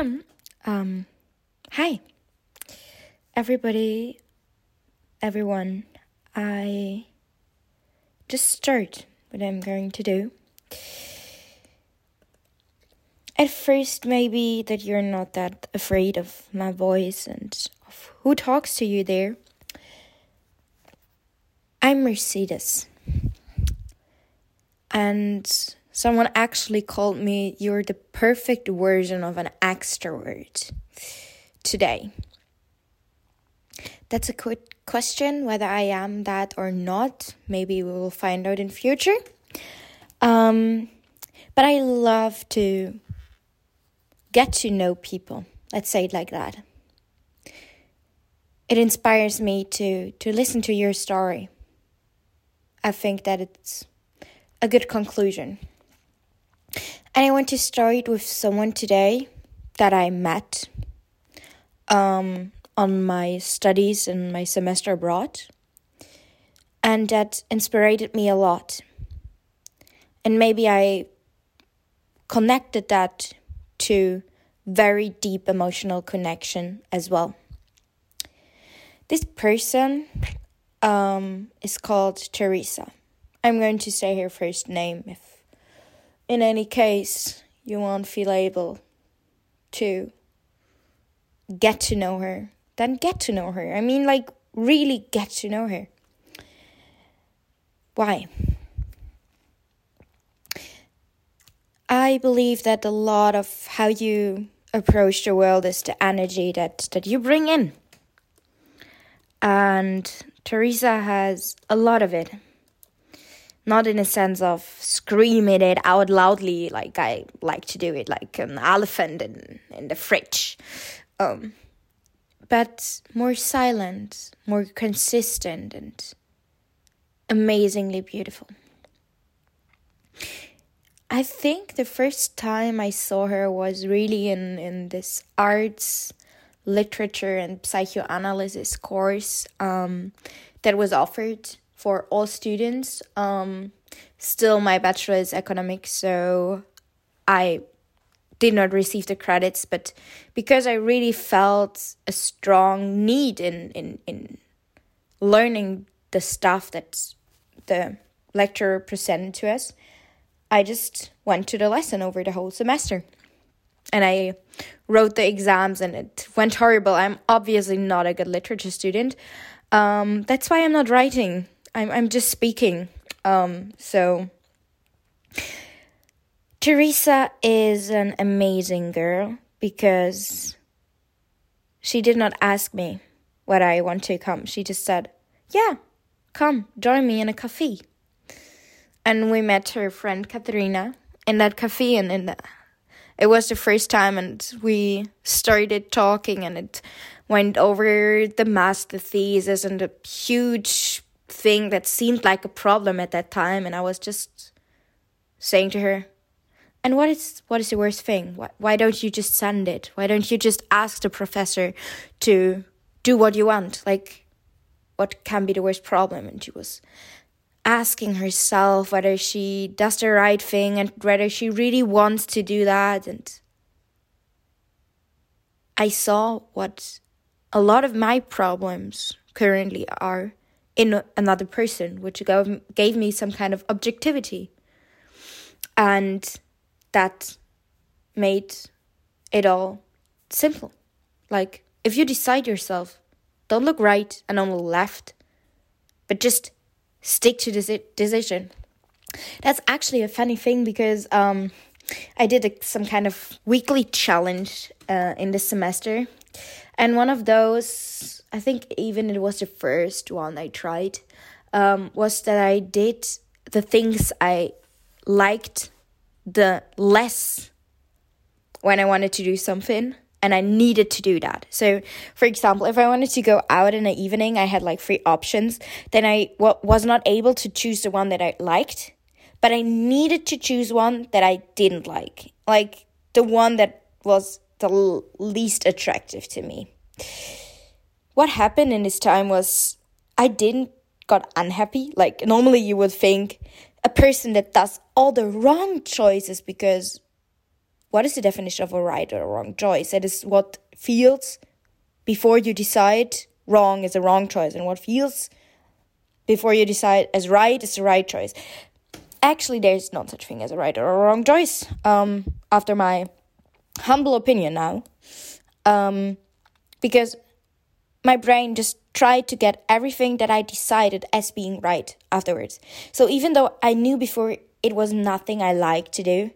um, hi, everybody, everyone. I just start what I'm going to do. At first, maybe that you're not that afraid of my voice and of who talks to you there. I'm Mercedes. And someone actually called me, You're the perfect version of an extrovert today. That's a quick question whether I am that or not. Maybe we will find out in future. Um, but I love to get to know people. Let's say it like that. It inspires me to to listen to your story. I think that it's a good conclusion. And I want to start with someone today that I met um, on my studies and my semester abroad, and that inspired me a lot. And maybe I connected that to very deep emotional connection as well. This person um, is called Tereza. I'm going to say her first name if, in any case, you won't feel able to get to know her, then get to know her. I mean, like, really get to know her. Why? I believe that a lot of how you approach the world is the energy that, that you bring in. And Tereza has a lot of it not in a sense of screaming it out loudly like I like to do it like an elephant in, in the fridge. Um, but more silent, more consistent, and amazingly beautiful. I think the first time I saw her was really in, in this arts, literature, and psychoanalysis course um, that was offered for all students. Um, still, my bachelor is economics, so I did not receive the credits, but because I really felt a strong need in in in learning the stuff that the lecturer presented to us, I just went to the lesson over the whole semester. And I wrote the exams and it went horrible. I'm obviously not a good literature student. Um, that's why I'm not writing I'm I'm just speaking. Um, so Tereza is an amazing girl because she did not ask me whether I want to come. She just said, "Yeah, come join me in a cafe." And we met her friend Katharina in that cafe, and in the, it was the first time, and we started talking, and it went over the master thesis and the huge thing that seemed like a problem at that time and I was just saying to her and what is what is the worst thing? Why, why don't you just send it? Why don't you just ask the professor to do what you want? Like what can be the worst problem? And she was asking herself whether she does the right thing and whether she really wants to do that. And I saw what a lot of my problems currently are in another person, which gave me some kind of objectivity. And that made it all simple. Like, if you decide yourself, don't look right and on the left, but just stick to this decision. That's actually a funny thing because um, I did a, some kind of weekly challenge uh, in this semester, and one of those I think even it was the first one I tried, um, was that I did the things I liked the less when I wanted to do something and I needed to do that. So, for example, if I wanted to go out in the evening, I had like three options. Then I w- was not able to choose the one that I liked, but I needed to choose one that I didn't like, like the one that was the least attractive to me what happened in this time was I didn't got unhappy. Like normally you would think a person that does all the wrong choices because what is the definition of a right or a wrong choice? It is what feels before you decide wrong is a wrong choice, and what feels before you decide as right is the right choice. Actually, there's not such thing as a right or a wrong choice. Um, after my humble opinion now, um, because my brain just tried to get everything that I decided as being right afterwards. So even though I knew before it was nothing I liked to do,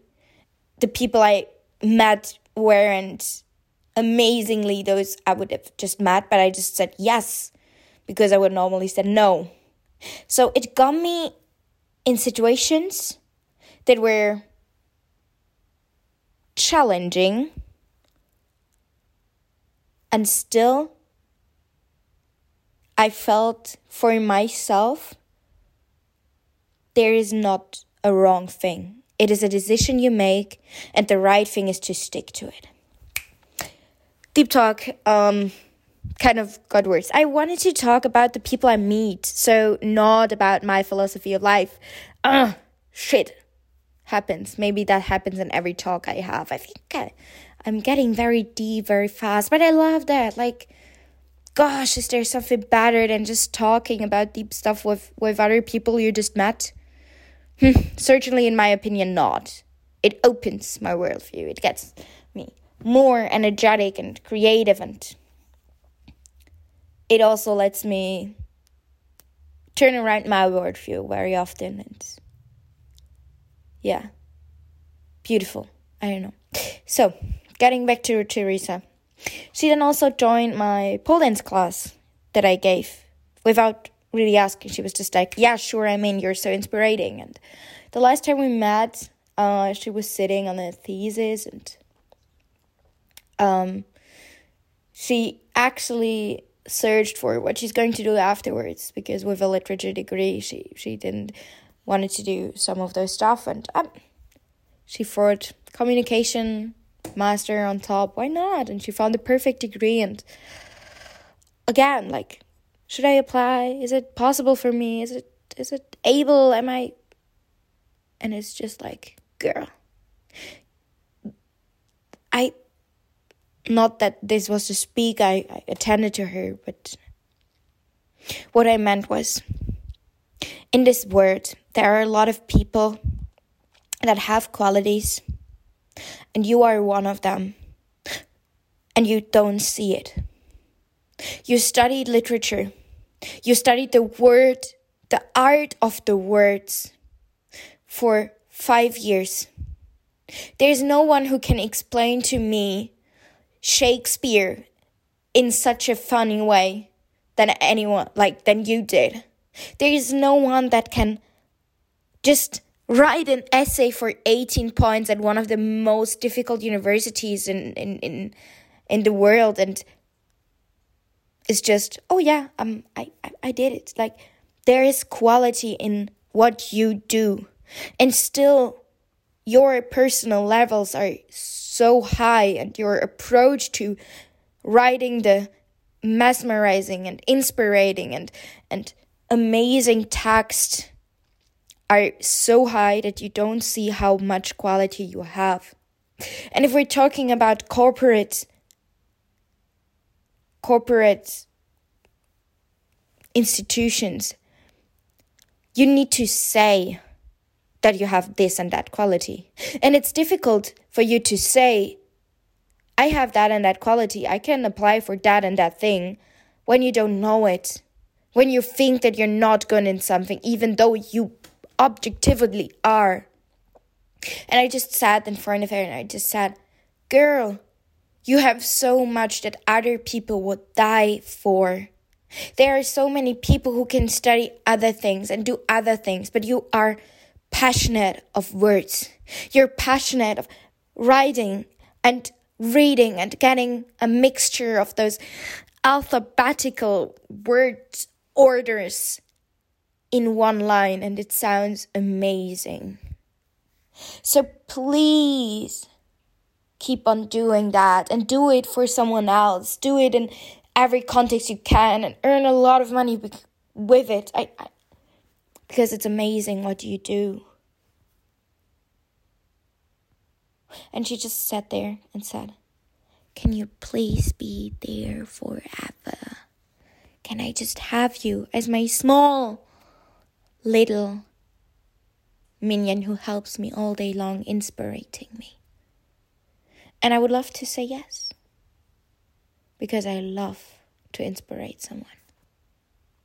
the people I met weren't amazingly those I would have just met, but I just said yes because I would normally say no. So it got me in situations that were challenging and still I felt for myself there is not a wrong thing. It is a decision you make, and the right thing is to stick to it. Deep talk, um, kind of got worse. I wanted to talk about the people I meet, so not about my philosophy of life. Ugh, shit happens. Maybe that happens in every talk I have. I think I, I'm getting very deep very fast, but I love that. Like, gosh, is there something better than just talking about deep stuff with, with other people you just met? Hmm, certainly, in my opinion, not. It opens my worldview. It gets me more energetic and creative, and it also lets me turn around my worldview very often. And yeah, beautiful. I don't know. So, getting back to Tereza. She then also joined my pole dance class that I gave without really asking. She was just like, "Yeah, sure. I mean, you're so inspiring." And the last time we met, uh, she was sitting on a thesis, and um, she actually searched for what she's going to do afterwards because with a literature degree, she she didn't wanted to do some of those stuff, and um, she thought communication master on top. Why not? And she found the perfect degree. And again, like, should I apply? Is it possible for me? Is it is it able? Am I? And it's just like, girl, I. Not that this was to speak. I, I attended to her, but what I meant was, in this world, there are a lot of people that have qualities and you are one of them, and you don't see it. You studied literature, you studied the word, the art of the words for five years. There's no one who can explain to me Shakespeare in such a funny way than anyone like than you did. There is no one that can just write an essay for 18 points at one of the most difficult universities in in in, in the world and it's just oh yeah um I, I i did it. Like there is quality in what you do. And still your personal levels are so high and your approach to writing the mesmerizing and inspiring and and amazing text are so high that you don't see how much quality you have. And if we're talking about corporate corporate institutions, you need to say that you have this and that quality. And it's difficult for you to say, I have that and that quality. I can apply for that and that thing when you don't know it. When you think that you're not good in something, even though you objectively are. And I just sat in front of her and I just said, Girl, you have so much that other people would die for. There are so many people who can study other things and do other things, but you are passionate of words. You're passionate of writing and reading and getting a mixture of those alphabetical word orders in one line and it sounds amazing. So please keep on doing that and do it for someone else. Do it in every context you can and earn a lot of money with it. I, I because it's amazing what you do. And she just sat there and said, Can you please be there forever? Can I just have you as my small little minion who helps me all day long, inspirating me? And I would love to say yes because I love to inspire someone.